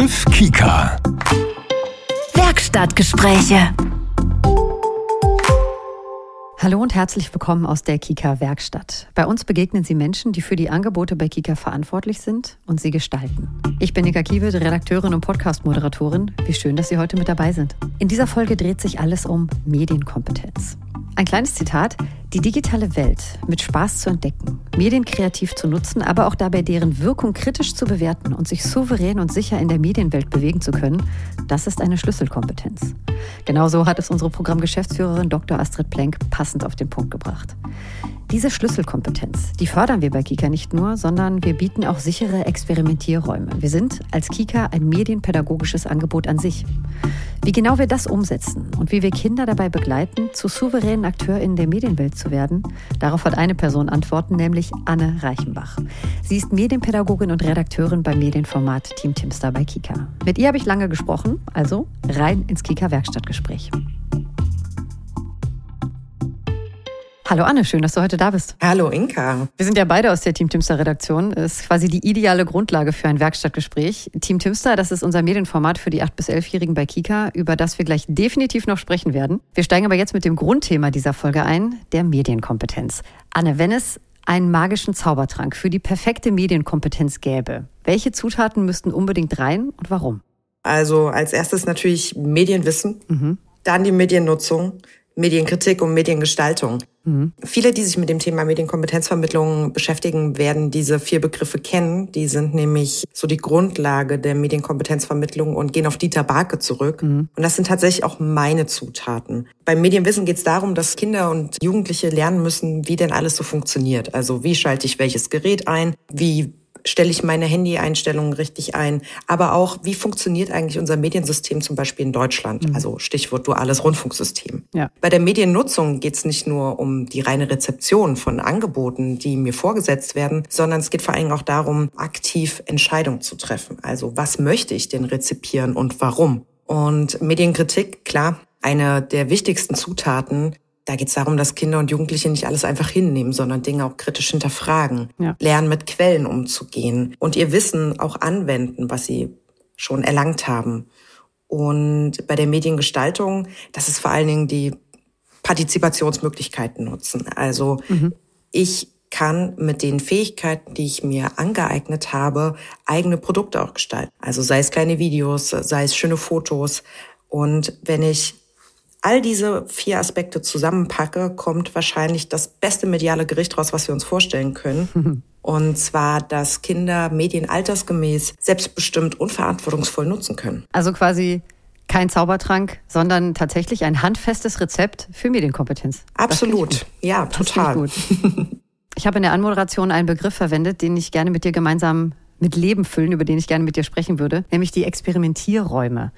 Betreff Kika. Werkstattgespräche. Hallo und herzlich willkommen aus der Kika Werkstatt. Bei uns begegnen Sie Menschen, die für die Angebote bei Kika verantwortlich sind und sie gestalten. Ich bin Nika Kiewit, Redakteurin und Podcast-Moderatorin. Wie schön, dass Sie heute mit dabei sind. In dieser Folge dreht sich alles um Medienkompetenz. Ein kleines Zitat. Die digitale Welt mit Spaß zu entdecken, Medien kreativ zu nutzen, aber auch dabei deren Wirkung kritisch zu bewerten und sich souverän und sicher in der Medienwelt bewegen zu können, das ist eine Schlüsselkompetenz. Genauso hat es unsere Programmgeschäftsführerin Dr. Astrid Plenk passend auf den Punkt gebracht. Diese Schlüsselkompetenz, die fördern wir bei Kika nicht nur, sondern wir bieten auch sichere Experimentierräume. Wir sind als Kika ein medienpädagogisches Angebot an sich. Wie genau wir das umsetzen und wie wir Kinder dabei begleiten, zu souveränen AkteurInnen der Medienwelt zu werden, darauf hat eine Person Antworten, nämlich Anne Reichenbach. Sie ist Medienpädagogin und Redakteurin beim Medienformat Team Timster bei Kika. Mit ihr habe ich lange gesprochen, also rein ins Kika Werkstattgespräch. Hallo Anne, schön, dass du heute da bist. Hallo Inka. Wir sind ja beide aus der Team Timster Redaktion. Das ist quasi die ideale Grundlage für ein Werkstattgespräch. Team Timster, das ist unser Medienformat für die 8- bis 11-Jährigen bei Kika, über das wir gleich definitiv noch sprechen werden. Wir steigen aber jetzt mit dem Grundthema dieser Folge ein, der Medienkompetenz. Anne, wenn es einen magischen Zaubertrank für die perfekte Medienkompetenz gäbe, welche Zutaten müssten unbedingt rein und warum? Also als erstes natürlich Medienwissen, mhm. dann die Mediennutzung, Medienkritik und Mediengestaltung. Mhm. Viele, die sich mit dem Thema Medienkompetenzvermittlung beschäftigen, werden diese vier Begriffe kennen. Die sind nämlich so die Grundlage der Medienkompetenzvermittlung und gehen auf Dieter Barke zurück. Mhm. Und das sind tatsächlich auch meine Zutaten. Beim Medienwissen geht es darum, dass Kinder und Jugendliche lernen müssen, wie denn alles so funktioniert. Also wie schalte ich welches Gerät ein? Wie stelle ich meine Handy-Einstellungen richtig ein, aber auch, wie funktioniert eigentlich unser Mediensystem zum Beispiel in Deutschland? Mhm. Also Stichwort duales Rundfunksystem. Ja. Bei der Mediennutzung geht es nicht nur um die reine Rezeption von Angeboten, die mir vorgesetzt werden, sondern es geht vor allem auch darum, aktiv Entscheidungen zu treffen. Also was möchte ich denn rezipieren und warum? Und Medienkritik, klar, eine der wichtigsten Zutaten da geht es darum, dass Kinder und Jugendliche nicht alles einfach hinnehmen, sondern Dinge auch kritisch hinterfragen, ja. lernen mit Quellen umzugehen und ihr Wissen auch anwenden, was sie schon erlangt haben. Und bei der Mediengestaltung, das ist vor allen Dingen die Partizipationsmöglichkeiten nutzen. Also mhm. ich kann mit den Fähigkeiten, die ich mir angeeignet habe, eigene Produkte auch gestalten. Also sei es kleine Videos, sei es schöne Fotos. Und wenn ich all diese vier Aspekte zusammenpacke, kommt wahrscheinlich das beste mediale Gericht raus, was wir uns vorstellen können. Und zwar, dass Kinder Medien altersgemäß selbstbestimmt und verantwortungsvoll nutzen können. Also quasi kein Zaubertrank, sondern tatsächlich ein handfestes Rezept für Medienkompetenz. Absolut. Ja, total. Ich habe in der Anmoderation einen Begriff verwendet, den ich gerne mit dir gemeinsam mit Leben füllen, über den ich gerne mit dir sprechen würde, nämlich die Experimentierräume.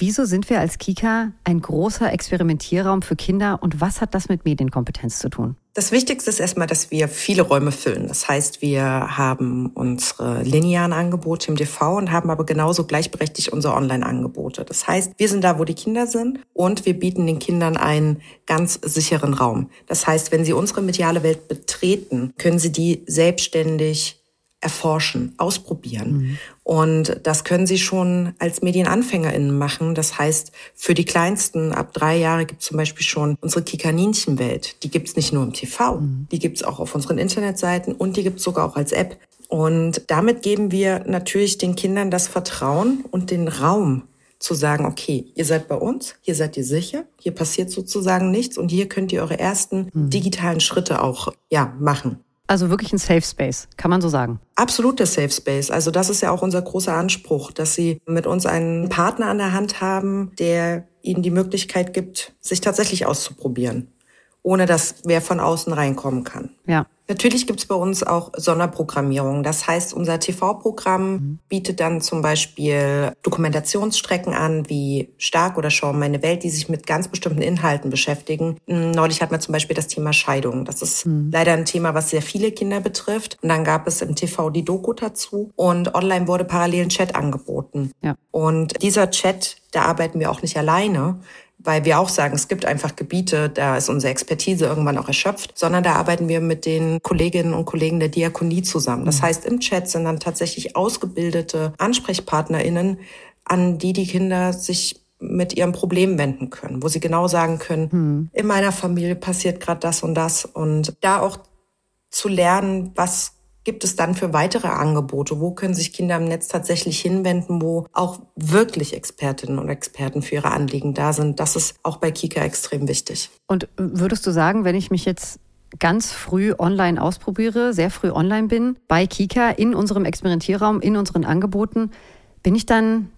Wieso sind wir als Kika ein großer Experimentierraum für Kinder und was hat das mit Medienkompetenz zu tun? Das Wichtigste ist erstmal, dass wir viele Räume füllen. Das heißt, wir haben unsere linearen Angebote im TV und haben aber genauso gleichberechtigt unsere Online-Angebote. Das heißt, wir sind da, wo die Kinder sind und wir bieten den Kindern einen ganz sicheren Raum. Das heißt, wenn sie unsere mediale Welt betreten, können sie die selbstständig erforschen, ausprobieren. Mhm. Und das können sie schon als MedienanfängerInnen machen. Das heißt, für die Kleinsten ab drei Jahre gibt es zum Beispiel schon unsere Kikaninchen-Welt. Die gibt es nicht nur im TV, mhm. die gibt es auch auf unseren Internetseiten und die gibt es sogar auch als App. Und damit geben wir natürlich den Kindern das Vertrauen und den Raum zu sagen, okay, ihr seid bei uns, hier seid ihr sicher, hier passiert sozusagen nichts und hier könnt ihr eure ersten mhm. digitalen Schritte auch ja machen. Also wirklich ein Safe Space, kann man so sagen. Absoluter Safe Space. Also das ist ja auch unser großer Anspruch, dass Sie mit uns einen Partner an der Hand haben, der Ihnen die Möglichkeit gibt, sich tatsächlich auszuprobieren, ohne dass wer von außen reinkommen kann. Ja. Natürlich gibt's bei uns auch Sonderprogrammierung. Das heißt, unser TV-Programm mhm. bietet dann zum Beispiel Dokumentationsstrecken an, wie Stark oder Schau meine Welt, die sich mit ganz bestimmten Inhalten beschäftigen. Hm, neulich hatten wir zum Beispiel das Thema Scheidung. Das ist mhm. leider ein Thema, was sehr viele Kinder betrifft. Und dann gab es im TV die Doku dazu und online wurde parallel ein Chat angeboten. Ja. Und dieser Chat, da arbeiten wir auch nicht alleine weil wir auch sagen, es gibt einfach Gebiete, da ist unsere Expertise irgendwann auch erschöpft, sondern da arbeiten wir mit den Kolleginnen und Kollegen der Diakonie zusammen. Das mhm. heißt, im Chat sind dann tatsächlich ausgebildete AnsprechpartnerInnen, an die die Kinder sich mit ihrem Problem wenden können, wo sie genau sagen können, hm. in meiner Familie passiert gerade das und das und da auch zu lernen, was gibt es dann für weitere Angebote? Wo können sich Kinder im Netz tatsächlich hinwenden, wo auch wirklich Expertinnen und Experten für ihre Anliegen da sind? Das ist auch bei Kika extrem wichtig. Und würdest du sagen, wenn ich mich jetzt ganz früh online ausprobiere, sehr früh online bin, bei Kika in unserem Experimentierraum, in unseren Angeboten, bin ich dann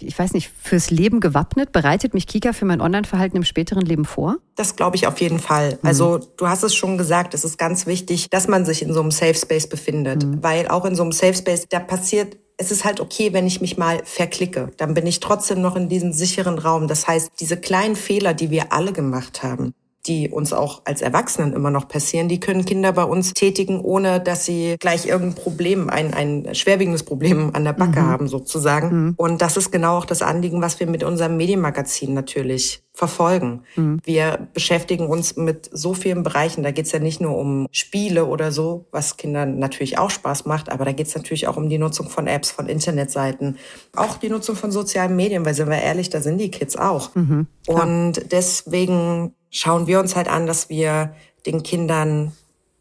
ich weiß nicht, fürs Leben gewappnet? Bereitet mich Kika für mein Online-Verhalten im späteren Leben vor? Das glaube ich auf jeden Fall. Mhm. Also du hast es schon gesagt, es ist ganz wichtig, dass man sich in so einem Safe Space befindet, mhm. weil auch in so einem Safe Space, da passiert es ist halt okay, wenn ich mich mal verklicke. Dann bin ich trotzdem noch in diesem sicheren Raum. Das heißt, diese kleinen Fehler, die wir alle gemacht haben, die uns auch als Erwachsenen immer noch passieren, die können Kinder bei uns tätigen, ohne dass sie gleich irgendein Problem, ein, ein schwerwiegendes Problem an der Backe mhm. haben sozusagen. Mhm. Und das ist genau auch das Anliegen, was wir mit unserem Medienmagazin natürlich verfolgen. Mhm. Wir beschäftigen uns mit so vielen Bereichen. Da geht es ja nicht nur um Spiele oder so, was Kindern natürlich auch Spaß macht, aber da geht es natürlich auch um die Nutzung von Apps, von Internetseiten, auch die Nutzung von sozialen Medien, weil sind wir ehrlich, da sind die Kids auch. Mhm, Und deswegen schauen wir uns halt an, dass wir den Kindern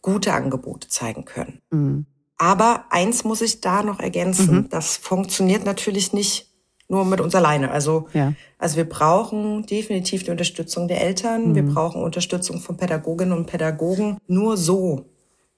gute Angebote zeigen können. Mhm. Aber eins muss ich da noch ergänzen. Mhm. Das funktioniert natürlich nicht nur mit uns alleine. Also, ja. also wir brauchen definitiv die Unterstützung der Eltern. Mhm. Wir brauchen Unterstützung von Pädagoginnen und Pädagogen. Nur so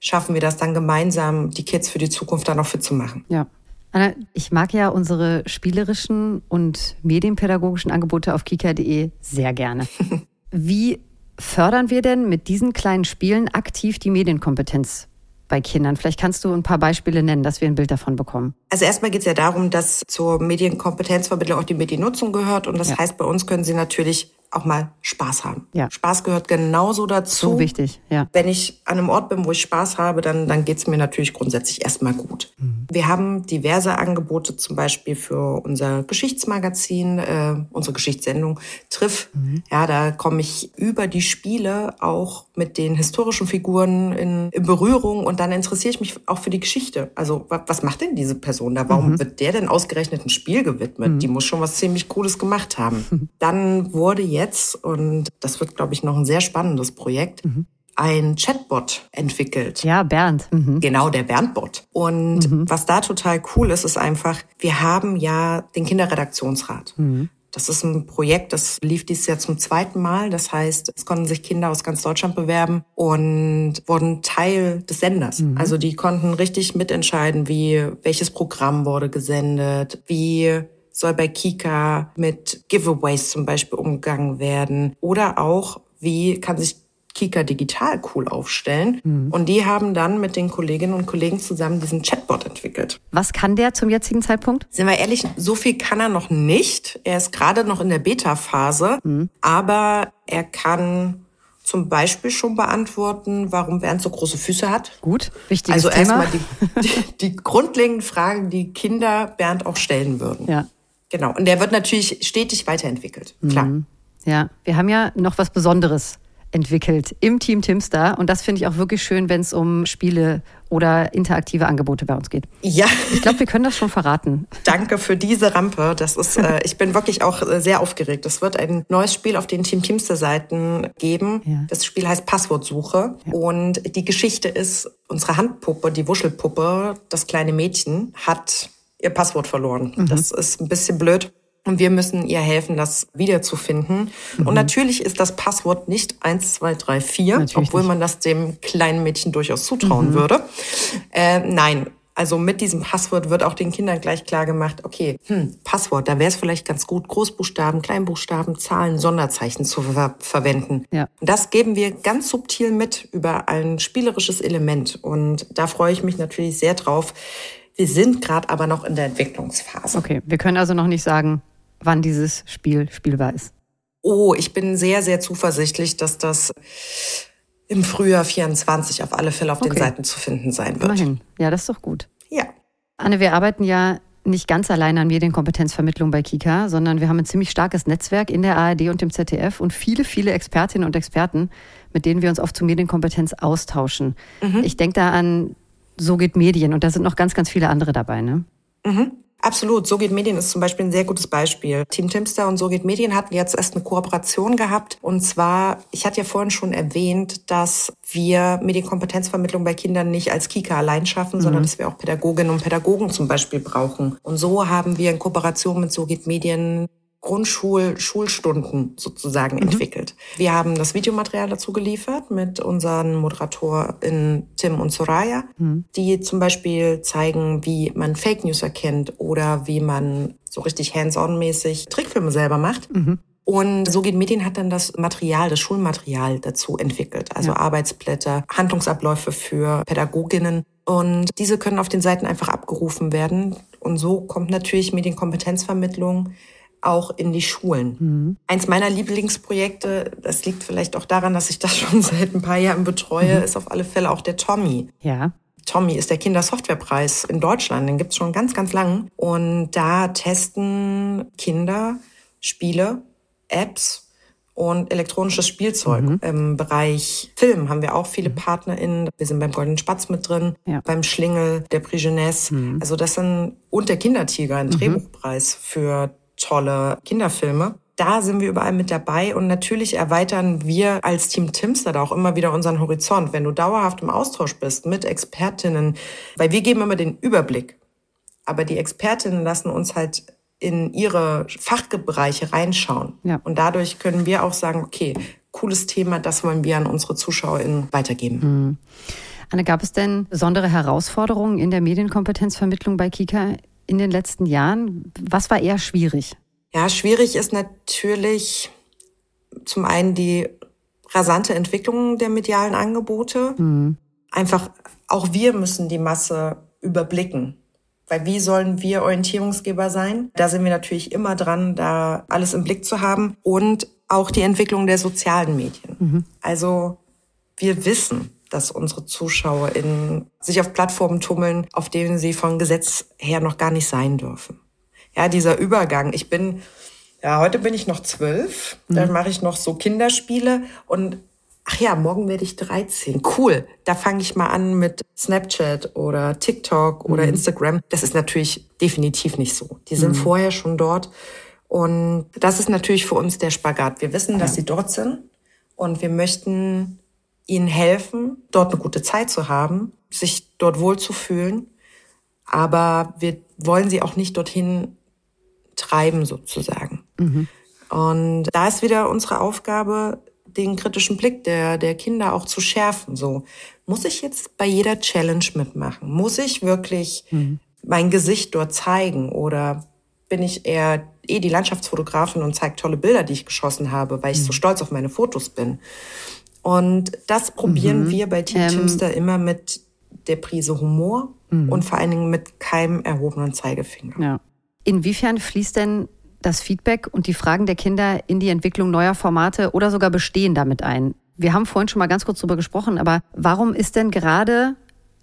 schaffen wir das dann gemeinsam, die Kids für die Zukunft dann auch fit zu machen. Ja. Anna, ich mag ja unsere spielerischen und medienpädagogischen Angebote auf kika.de sehr gerne. Wie fördern wir denn mit diesen kleinen Spielen aktiv die Medienkompetenz bei Kindern? Vielleicht kannst du ein paar Beispiele nennen, dass wir ein Bild davon bekommen. Also erstmal geht es ja darum, dass zur Medienkompetenzvermittlung auch die Mediennutzung gehört. Und das ja. heißt, bei uns können sie natürlich auch mal Spaß haben. Ja. Spaß gehört genauso dazu. So wichtig, ja. Wenn ich an einem Ort bin, wo ich Spaß habe, dann, dann geht's mir natürlich grundsätzlich erstmal gut. Mhm. Wir haben diverse Angebote, zum Beispiel für unser Geschichtsmagazin, äh, unsere Geschichtssendung Triff. Mhm. Ja, da komme ich über die Spiele auch mit den historischen Figuren in, in, Berührung und dann interessiere ich mich auch für die Geschichte. Also was macht denn diese Person da? Warum mhm. wird der denn ausgerechnet ein Spiel gewidmet? Mhm. Die muss schon was ziemlich Cooles gemacht haben. Dann wurde jetzt jetzt, und das wird, glaube ich, noch ein sehr spannendes Projekt, mhm. ein Chatbot entwickelt. Ja, Bernd. Mhm. Genau, der Berndbot. Und mhm. was da total cool ist, ist einfach, wir haben ja den Kinderredaktionsrat. Mhm. Das ist ein Projekt, das lief dieses Jahr zum zweiten Mal. Das heißt, es konnten sich Kinder aus ganz Deutschland bewerben und wurden Teil des Senders. Mhm. Also die konnten richtig mitentscheiden, wie welches Programm wurde gesendet, wie soll bei Kika mit Giveaways zum Beispiel umgegangen werden oder auch, wie kann sich Kika digital cool aufstellen. Mhm. Und die haben dann mit den Kolleginnen und Kollegen zusammen diesen Chatbot entwickelt. Was kann der zum jetzigen Zeitpunkt? Sind wir ehrlich, so viel kann er noch nicht. Er ist gerade noch in der Beta-Phase, mhm. aber er kann zum Beispiel schon beantworten, warum Bernd so große Füße hat. Gut, wichtiges also Thema. Also erstmal die, die, die grundlegenden Fragen, die Kinder Bernd auch stellen würden. Ja. Genau. Und der wird natürlich stetig weiterentwickelt. Klar. Mhm. Ja, wir haben ja noch was Besonderes entwickelt im Team Timstar. Und das finde ich auch wirklich schön, wenn es um Spiele oder interaktive Angebote bei uns geht. Ja. Ich glaube, wir können das schon verraten. Danke für diese Rampe. Das ist, äh, ich bin wirklich auch äh, sehr aufgeregt. Es wird ein neues Spiel auf den Team Teamster Seiten geben. Ja. Das Spiel heißt Passwortsuche. Ja. Und die Geschichte ist, unsere Handpuppe, die Wuschelpuppe, das kleine Mädchen, hat ihr Passwort verloren. Mhm. Das ist ein bisschen blöd. Und wir müssen ihr helfen, das wiederzufinden. Mhm. Und natürlich ist das Passwort nicht 1, 2, 3, 4, natürlich obwohl nicht. man das dem kleinen Mädchen durchaus zutrauen mhm. würde. Äh, nein, also mit diesem Passwort wird auch den Kindern gleich klar gemacht, okay, hm, Passwort, da wäre es vielleicht ganz gut, Großbuchstaben, Kleinbuchstaben, Zahlen, Sonderzeichen zu ver verwenden. Ja. Das geben wir ganz subtil mit über ein spielerisches Element. Und da freue ich mich natürlich sehr drauf, wir sind gerade aber noch in der Entwicklungsphase. Okay, wir können also noch nicht sagen, wann dieses Spiel spielbar ist. Oh, ich bin sehr, sehr zuversichtlich, dass das im Frühjahr 24 auf alle Fälle auf okay. den Seiten zu finden sein wird. Immerhin. Ja, das ist doch gut. Ja. Anne, wir arbeiten ja nicht ganz alleine an Medienkompetenzvermittlung bei Kika, sondern wir haben ein ziemlich starkes Netzwerk in der ARD und dem ZDF und viele, viele Expertinnen und Experten, mit denen wir uns oft zu Medienkompetenz austauschen. Mhm. Ich denke da an So geht Medien und da sind noch ganz, ganz viele andere dabei. Ne? Mhm. Absolut. So geht Medien ist zum Beispiel ein sehr gutes Beispiel. Team Timster und So geht Medien hatten jetzt erst eine Kooperation gehabt. Und zwar, ich hatte ja vorhin schon erwähnt, dass wir Medienkompetenzvermittlung bei Kindern nicht als Kika allein schaffen, mhm. sondern dass wir auch Pädagoginnen und Pädagogen zum Beispiel brauchen. Und so haben wir in Kooperation mit So geht Medien Grundschul-Schulstunden sozusagen mhm. entwickelt. Wir haben das Videomaterial dazu geliefert mit unseren ModeratorInnen Tim und Soraya, mhm. die zum Beispiel zeigen, wie man Fake News erkennt oder wie man so richtig hands-on-mäßig Trickfilme selber macht. Mhm. Und so geht Medien hat dann das Material, das Schulmaterial dazu entwickelt. Also ja. Arbeitsblätter, Handlungsabläufe für Pädagoginnen. Und diese können auf den Seiten einfach abgerufen werden. Und so kommt natürlich Medienkompetenzvermittlung auch in die Schulen. Mhm. Eins meiner Lieblingsprojekte, das liegt vielleicht auch daran, dass ich das schon seit ein paar Jahren betreue, mhm. ist auf alle Fälle auch der Tommy. Ja. Tommy ist der Kindersoftwarepreis in Deutschland. Den gibt's schon ganz, ganz lang. Und da testen Kinder Spiele, Apps und elektronisches Spielzeug. Mhm. Im Bereich Film haben wir auch viele mhm. PartnerInnen. Wir sind beim Goldenen Spatz mit drin, ja. beim Schlingel, der Prix Jeunesse. Mhm. Also das sind, und der Kindertiger, ein mhm. Drehbuchpreis für tolle Kinderfilme. Da sind wir überall mit dabei und natürlich erweitern wir als Team Timster da auch immer wieder unseren Horizont. Wenn du dauerhaft im Austausch bist mit Expertinnen, weil wir geben immer den Überblick, aber die Expertinnen lassen uns halt in ihre Fachbereiche reinschauen. Ja. Und dadurch können wir auch sagen, okay, cooles Thema, das wollen wir an unsere ZuschauerInnen weitergeben. Mhm. Anne, gab es denn besondere Herausforderungen in der Medienkompetenzvermittlung bei Kika in den letzten Jahren? Was war eher schwierig? Ja, schwierig ist natürlich zum einen die rasante Entwicklung der medialen Angebote. Mhm. Einfach, auch wir müssen die Masse überblicken. Weil wie sollen wir Orientierungsgeber sein? Da sind wir natürlich immer dran, da alles im Blick zu haben. Und auch die Entwicklung der sozialen Medien. Mhm. Also wir wissen, dass unsere ZuschauerInnen sich auf Plattformen tummeln, auf denen sie von Gesetz her noch gar nicht sein dürfen. Ja, dieser Übergang. Ich bin, ja, heute bin ich noch zwölf, mhm. dann mache ich noch so Kinderspiele und ach ja, morgen werde ich 13. Cool. Da fange ich mal an mit Snapchat oder TikTok oder mhm. Instagram. Das ist natürlich definitiv nicht so. Die sind mhm. vorher schon dort. Und das ist natürlich für uns der Spagat. Wir wissen, dass sie dort sind und wir möchten ihnen helfen, dort eine gute Zeit zu haben, sich dort wohlzufühlen. Aber wir wollen sie auch nicht dorthin treiben sozusagen. Mhm. Und da ist wieder unsere Aufgabe, den kritischen Blick der, der Kinder auch zu schärfen. So, muss ich jetzt bei jeder Challenge mitmachen? Muss ich wirklich mhm. mein Gesicht dort zeigen? Oder bin ich eher eh die Landschaftsfotografin und zeige tolle Bilder, die ich geschossen habe, weil ich mhm. so stolz auf meine Fotos bin? Und das probieren mhm. wir bei Team ähm, Timster immer mit der Prise Humor mhm. und vor allen Dingen mit keinem erhobenen Zeigefinger. Ja. Inwiefern fließt denn das Feedback und die Fragen der Kinder in die Entwicklung neuer Formate oder sogar bestehen damit ein? Wir haben vorhin schon mal ganz kurz darüber gesprochen, aber warum ist denn gerade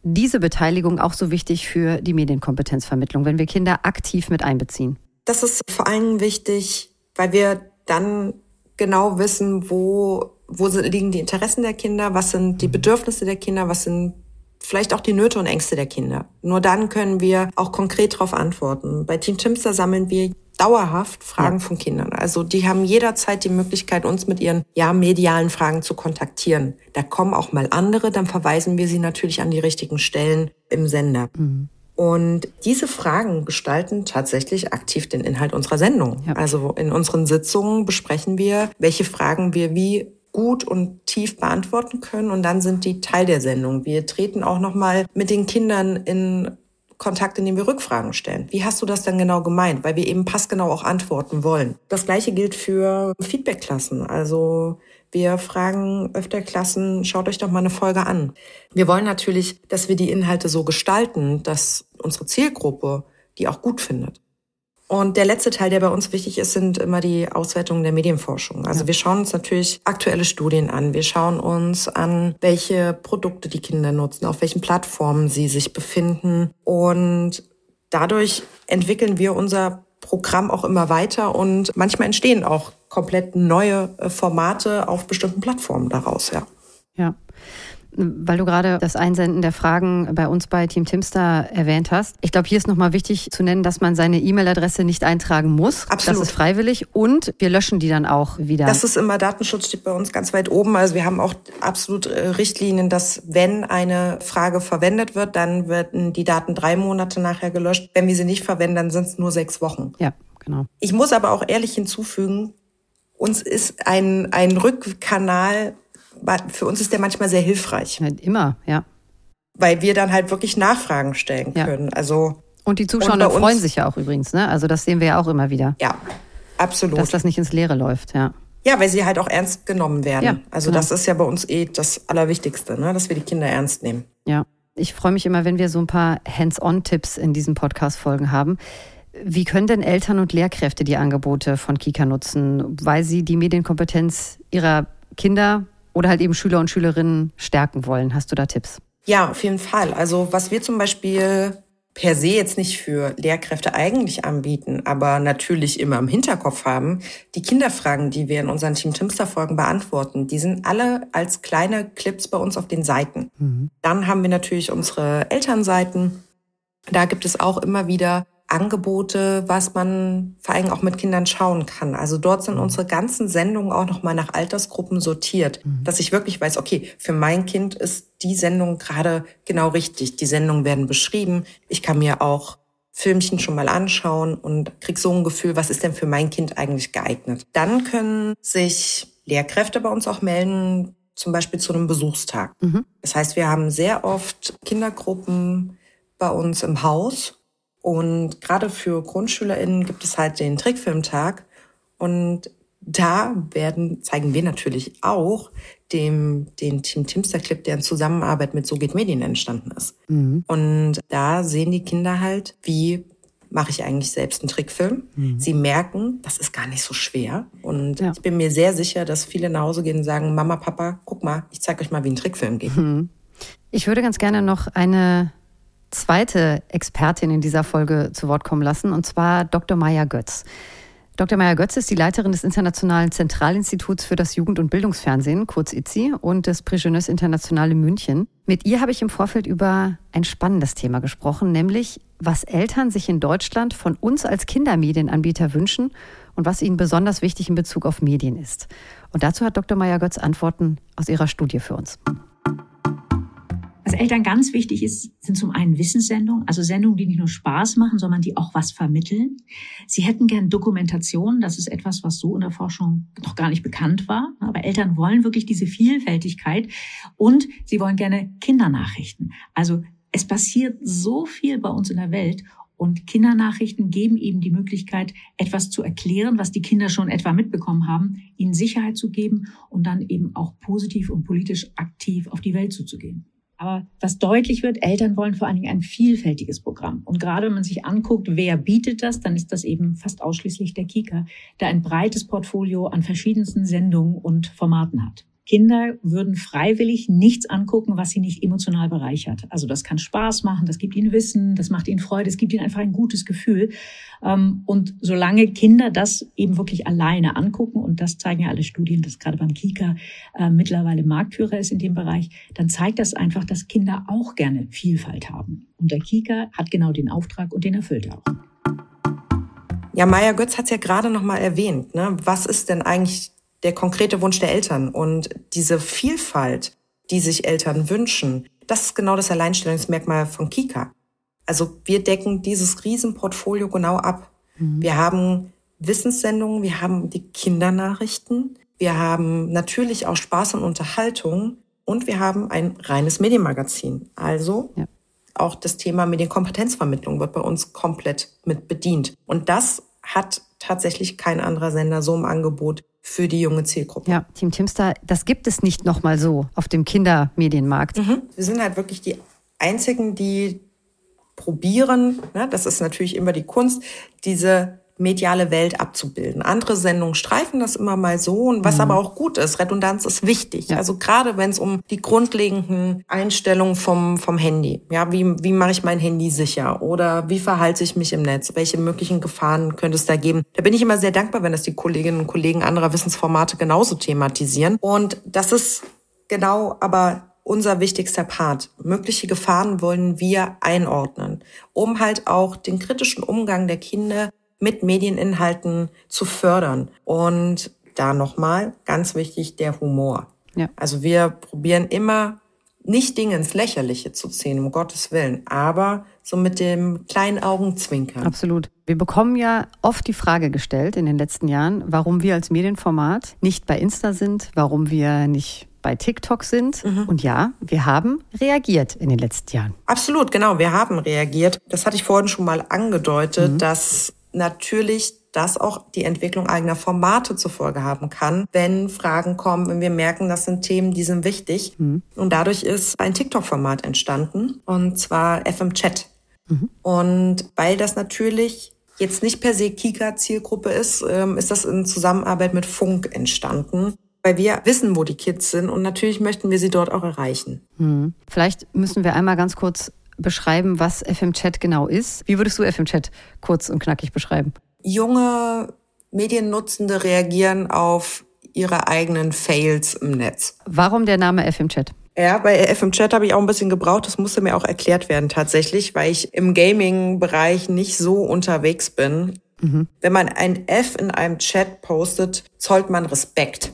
diese Beteiligung auch so wichtig für die Medienkompetenzvermittlung, wenn wir Kinder aktiv mit einbeziehen? Das ist vor allem wichtig, weil wir dann genau wissen, wo wo liegen die Interessen der Kinder, was sind die Bedürfnisse der Kinder, was sind vielleicht auch die Nöte und Ängste der Kinder. Nur dann können wir auch konkret darauf antworten. Bei Team Timster sammeln wir dauerhaft Fragen ja. von Kindern. Also die haben jederzeit die Möglichkeit, uns mit ihren ja medialen Fragen zu kontaktieren. Da kommen auch mal andere, dann verweisen wir sie natürlich an die richtigen Stellen im Sender. Mhm. Und diese Fragen gestalten tatsächlich aktiv den Inhalt unserer Sendung. Ja. Also in unseren Sitzungen besprechen wir, welche Fragen wir wie gut und tief beantworten können und dann sind die Teil der Sendung. Wir treten auch noch mal mit den Kindern in Kontakt, indem wir Rückfragen stellen. Wie hast du das denn genau gemeint? Weil wir eben passgenau auch antworten wollen. Das gleiche gilt für Feedbackklassen. Also wir fragen öfter Klassen, schaut euch doch mal eine Folge an. Wir wollen natürlich, dass wir die Inhalte so gestalten, dass unsere Zielgruppe die auch gut findet. Und der letzte Teil, der bei uns wichtig ist, sind immer die Auswertungen der Medienforschung. Also ja. wir schauen uns natürlich aktuelle Studien an. Wir schauen uns an, welche Produkte die Kinder nutzen, auf welchen Plattformen sie sich befinden. Und dadurch entwickeln wir unser Programm auch immer weiter und manchmal entstehen auch komplett neue äh, Formate auf bestimmten Plattformen daraus, ja. Ja. Weil du gerade das Einsenden der Fragen bei uns bei Team Timster erwähnt hast. Ich glaube, hier ist nochmal wichtig zu nennen, dass man seine E-Mail-Adresse nicht eintragen muss. Absolut. Das ist freiwillig und wir löschen die dann auch wieder. Das ist immer, Datenschutz steht bei uns ganz weit oben. Also wir haben auch absolut äh, Richtlinien, dass wenn eine Frage verwendet wird, dann werden die Daten drei Monate nachher gelöscht. Wenn wir sie nicht verwenden, dann sind es nur sechs Wochen. Ja, genau. Ich muss aber auch ehrlich hinzufügen, uns ist ein, ein Rückkanal für uns ist der manchmal sehr hilfreich. Ja, immer, ja. Weil wir dann halt wirklich Nachfragen stellen können. Ja. Also und die Zuschauer und freuen sich ja auch übrigens, ne? Also das sehen wir ja auch immer wieder. Ja, absolut. Dass das nicht ins Leere läuft, ja. Ja, weil sie halt auch ernst genommen werden. Ja, also genau. das ist ja bei uns eh das Allerwichtigste, ne? dass wir die Kinder ernst nehmen. Ja, ich freue mich immer, wenn wir so ein paar Hands-on-Tipps in diesen Podcast-Folgen haben. Wie können denn Eltern und Lehrkräfte die Angebote von Kika nutzen, weil sie die Medienkompetenz ihrer Kinder oder halt eben Schüler und Schülerinnen stärken wollen. Hast du da Tipps? Ja, auf jeden Fall. Also was wir zum Beispiel per se jetzt nicht für Lehrkräfte eigentlich anbieten, aber natürlich immer im Hinterkopf haben, die Kinderfragen, die wir in unseren Team Timster Folgen beantworten, die sind alle als kleine Clips bei uns auf den Seiten. Mhm. Dann haben wir natürlich unsere Elternseiten. Da gibt es auch immer wieder Angebote, was man vor allem auch mit Kindern schauen kann. Also dort sind mhm. unsere ganzen Sendungen auch nochmal nach Altersgruppen sortiert, mhm. dass ich wirklich weiß, okay, für mein Kind ist die Sendung gerade genau richtig. Die Sendungen werden beschrieben. Ich kann mir auch Filmchen schon mal anschauen und krieg so ein Gefühl, was ist denn für mein Kind eigentlich geeignet. Dann können sich Lehrkräfte bei uns auch melden, zum Beispiel zu einem Besuchstag. Mhm. Das heißt, wir haben sehr oft Kindergruppen bei uns im Haus und gerade für GrundschülerInnen gibt es halt den Trickfilmtag. Und da werden, zeigen wir natürlich auch dem, den Team Timster Clip, der in Zusammenarbeit mit So geht Medien entstanden ist. Mhm. Und da sehen die Kinder halt, wie mache ich eigentlich selbst einen Trickfilm. Mhm. Sie merken, das ist gar nicht so schwer. Und ja. ich bin mir sehr sicher, dass viele nach Hause gehen und sagen, Mama, Papa, guck mal, ich zeige euch mal, wie ein Trickfilm geht. Mhm. Ich würde ganz gerne noch eine zweite Expertin in dieser Folge zu Wort kommen lassen, und zwar Dr. Maya Götz. Dr. Maya Götz ist die Leiterin des Internationalen Zentralinstituts für das Jugend- und Bildungsfernsehen, kurz ITSI, und des Prix International in München. Mit ihr habe ich im Vorfeld über ein spannendes Thema gesprochen, nämlich was Eltern sich in Deutschland von uns als Kindermedienanbieter wünschen und was ihnen besonders wichtig in Bezug auf Medien ist. Und dazu hat Dr. Maya Götz Antworten aus ihrer Studie für uns. Was Eltern ganz wichtig ist, sind zum einen Wissenssendungen, also Sendungen, die nicht nur Spaß machen, sondern die auch was vermitteln. Sie hätten gern Dokumentation. Das ist etwas, was so in der Forschung noch gar nicht bekannt war. Aber Eltern wollen wirklich diese Vielfältigkeit und sie wollen gerne Kindernachrichten. Also es passiert so viel bei uns in der Welt und Kindernachrichten geben eben die Möglichkeit, etwas zu erklären, was die Kinder schon etwa mitbekommen haben, ihnen Sicherheit zu geben und dann eben auch positiv und politisch aktiv auf die Welt zuzugehen. Aber was deutlich wird, Eltern wollen vor allen Dingen ein vielfältiges Programm. Und gerade wenn man sich anguckt, wer bietet das, dann ist das eben fast ausschließlich der Kika, der ein breites Portfolio an verschiedensten Sendungen und Formaten hat. Kinder würden freiwillig nichts angucken, was sie nicht emotional bereichert. Also das kann Spaß machen, das gibt ihnen Wissen, das macht ihnen Freude, es gibt ihnen einfach ein gutes Gefühl. Ähm, und solange Kinder das eben wirklich alleine angucken, und das zeigen ja alle Studien, dass gerade beim Kika äh, mittlerweile Marktführer ist in dem Bereich, dann zeigt das einfach, dass Kinder auch gerne Vielfalt haben. Und der Kika hat genau den Auftrag und den erfüllt er auch. Ja, Maya Götz hat es ja gerade noch mal erwähnt. Ne? Was ist denn eigentlich der konkrete Wunsch der Eltern. Und diese Vielfalt, die sich Eltern wünschen, das ist genau das Alleinstellungsmerkmal von Kika. Also wir decken dieses Riesenportfolio genau ab. Mhm. Wir haben Wissenssendungen, wir haben die Kindernachrichten, wir haben natürlich auch Spaß und Unterhaltung und wir haben ein reines Medienmagazin. Also ja. auch das Thema Medienkompetenzvermittlung wird bei uns komplett mit bedient. Und das hat tatsächlich kein anderer Sender so im Angebot für die junge Zielgruppe. Ja, Team Timster, das gibt es nicht nochmal so auf dem Kindermedienmarkt. Mhm. Wir sind halt wirklich die einzigen, die probieren, ne, das ist natürlich immer die Kunst, diese mediale Welt abzubilden. Andere Sendungen streifen das immer mal so und was mhm. aber auch gut ist. Redundanz ist wichtig. Ja. Also gerade wenn es um die grundlegenden Einstellungen vom, vom Handy. Ja, wie, wie mache ich mein Handy sicher? Oder wie verhalte ich mich im Netz? Welche möglichen Gefahren könnte es da geben? Da bin ich immer sehr dankbar, wenn das die Kolleginnen und Kollegen anderer Wissensformate genauso thematisieren. Und das ist genau aber unser wichtigster Part. Mögliche Gefahren wollen wir einordnen, um halt auch den kritischen Umgang der Kinder mit Medieninhalten zu fördern. Und da nochmal ganz wichtig der Humor. Ja. Also wir probieren immer nicht Dinge ins Lächerliche zu ziehen, um Gottes Willen, aber so mit dem kleinen Augenzwinkern. Absolut. Wir bekommen ja oft die Frage gestellt in den letzten Jahren, warum wir als Medienformat nicht bei Insta sind, warum wir nicht bei TikTok sind. Mhm. Und ja, wir haben reagiert in den letzten Jahren. Absolut, genau. Wir haben reagiert. Das hatte ich vorhin schon mal angedeutet, mhm. dass natürlich das auch die Entwicklung eigener Formate zur Folge haben kann, wenn Fragen kommen, wenn wir merken, das sind Themen, die sind wichtig. Mhm. Und dadurch ist ein TikTok-Format entstanden, und zwar FM Chat. Mhm. Und weil das natürlich jetzt nicht per se Kika-Zielgruppe ist, ähm, ist das in Zusammenarbeit mit Funk entstanden weil wir wissen, wo die Kids sind und natürlich möchten wir sie dort auch erreichen. Hm. Vielleicht müssen wir einmal ganz kurz beschreiben, was FM Chat genau ist. Wie würdest du FM Chat kurz und knackig beschreiben? Junge Mediennutzende reagieren auf ihre eigenen Fails im Netz. Warum der Name FM Chat? Ja, bei FM Chat habe ich auch ein bisschen gebraucht. Das musste mir auch erklärt werden tatsächlich, weil ich im Gaming-Bereich nicht so unterwegs bin. Mhm. Wenn man ein F in einem Chat postet, zollt man Respekt.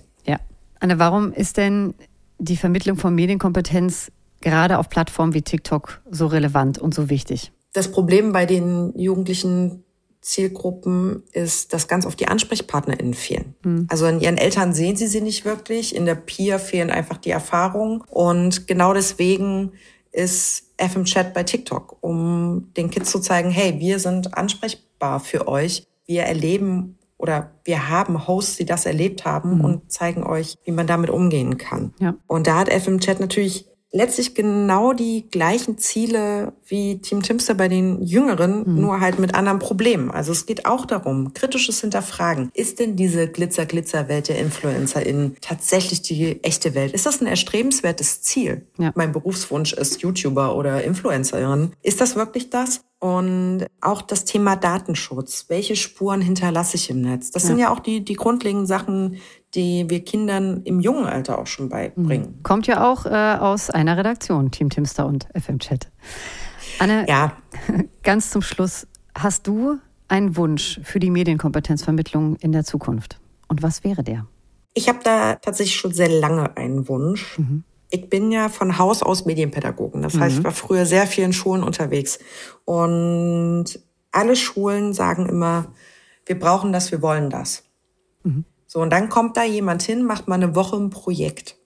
Anne, warum ist denn die Vermittlung von Medienkompetenz gerade auf Plattformen wie TikTok so relevant und so wichtig? Das Problem bei den jugendlichen Zielgruppen ist, dass ganz oft die AnsprechpartnerInnen fehlen. Mhm. Also in ihren Eltern sehen sie sie nicht wirklich, in der Peer fehlen einfach die Erfahrungen und genau deswegen ist FM Chat bei TikTok, um den Kids zu zeigen, hey, wir sind ansprechbar für euch. Wir erleben oder wir haben Hosts, die das erlebt haben mhm. und zeigen euch, wie man damit umgehen kann. Ja. Und da hat FM Chat natürlich letztlich genau die gleichen Ziele wie Team Timster bei den Jüngeren, mhm. nur halt mit anderen Problemen. Also es geht auch darum, kritisches Hinterfragen. Ist denn diese Glitzer-Glitzer-Welt der InfluencerInnen tatsächlich die echte Welt? Ist das ein erstrebenswertes Ziel? Ja. Mein Berufswunsch ist YouTuber oder Influencerin. Ist das wirklich das? Und auch das Thema Datenschutz. Welche Spuren hinterlasse ich im Netz? Das ja. sind ja auch die, die grundlegenden Sachen, die wir Kindern im jungen Alter auch schon beibringen. Mhm. Kommt ja auch äh, aus einer Redaktion, Team Timster und FM Chat. Anne, ja. ganz zum Schluss, hast du einen Wunsch für die Medienkompetenzvermittlung in der Zukunft? Und was wäre der? Ich habe da tatsächlich schon sehr lange einen Wunsch. Mhm. Ich bin ja von Haus aus Medienpädagogin. Das heißt, ich mhm. war früher sehr viel in Schulen unterwegs. Und alle Schulen sagen immer, wir brauchen das, wir wollen das. Mhm. So, und dann kommt da jemand hin, macht mal eine Woche ein Projekt.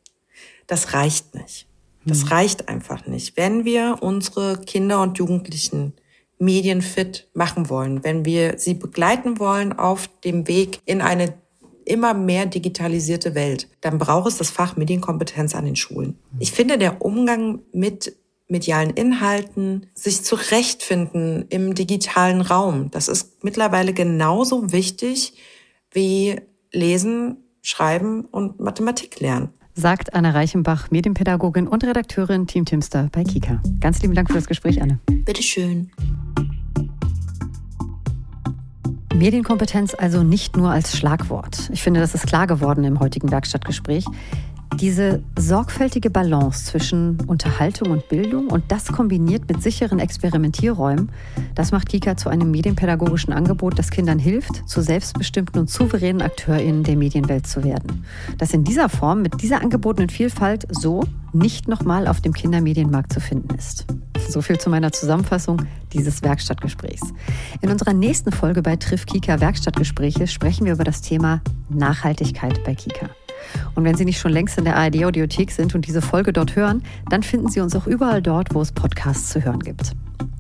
Das reicht nicht. Das mhm. reicht einfach nicht. Wenn wir unsere Kinder und Jugendlichen medienfit machen wollen, wenn wir sie begleiten wollen auf dem Weg in eine immer mehr digitalisierte Welt, dann braucht es das Fach Medienkompetenz an den Schulen. Mhm. Ich finde, der Umgang mit medialen Inhalten, sich zurechtfinden im digitalen Raum, das ist mittlerweile genauso wichtig wie Lesen, Schreiben und Mathematik lernen. Sagt Anne Reichenbach, Medienpädagogin und Redakteurin Team Timster bei Kika. Ganz lieben Dank für das Gespräch, Anne. Bitteschön. Medienkompetenz also nicht nur als Schlagwort. Ich finde, das ist klar geworden im heutigen Werkstattgespräch. Diese sorgfältige Balance zwischen Unterhaltung und Bildung und das kombiniert mit sicheren Experimentierräumen, das macht Kika zu einem medienpädagogischen Angebot, das Kindern hilft, zu selbstbestimmten und souveränen AkteurInnen der Medienwelt zu werden. Das in dieser Form, mit dieser angebotenen Vielfalt so nicht nochmal auf dem Kindermedienmarkt zu finden ist. So viel zu meiner Zusammenfassung dieses Werkstattgesprächs. In unserer nächsten Folge bei Triff Kika Werkstattgespräche sprechen wir über das Thema Nachhaltigkeit bei Kika. Und wenn Sie nicht schon längst in der ARD-Audiothek sind und diese Folge dort hören, dann finden Sie uns auch überall dort, wo es Podcasts zu hören gibt.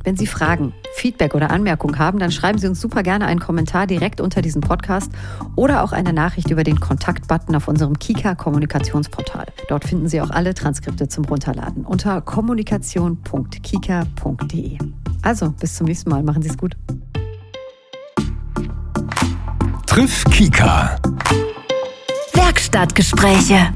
Wenn Sie Fragen, Feedback oder Anmerkungen haben, dann schreiben Sie uns super gerne einen Kommentar direkt unter diesem Podcast oder auch eine Nachricht über den Kontaktbutton auf unserem Kika-Kommunikationsportal. Dort finden Sie auch alle Transkripte zum Runterladen unter kommunikation.kika.de. Also, bis zum nächsten Mal. Machen Sie es gut. Betreff Kika. Werkstattgespräche.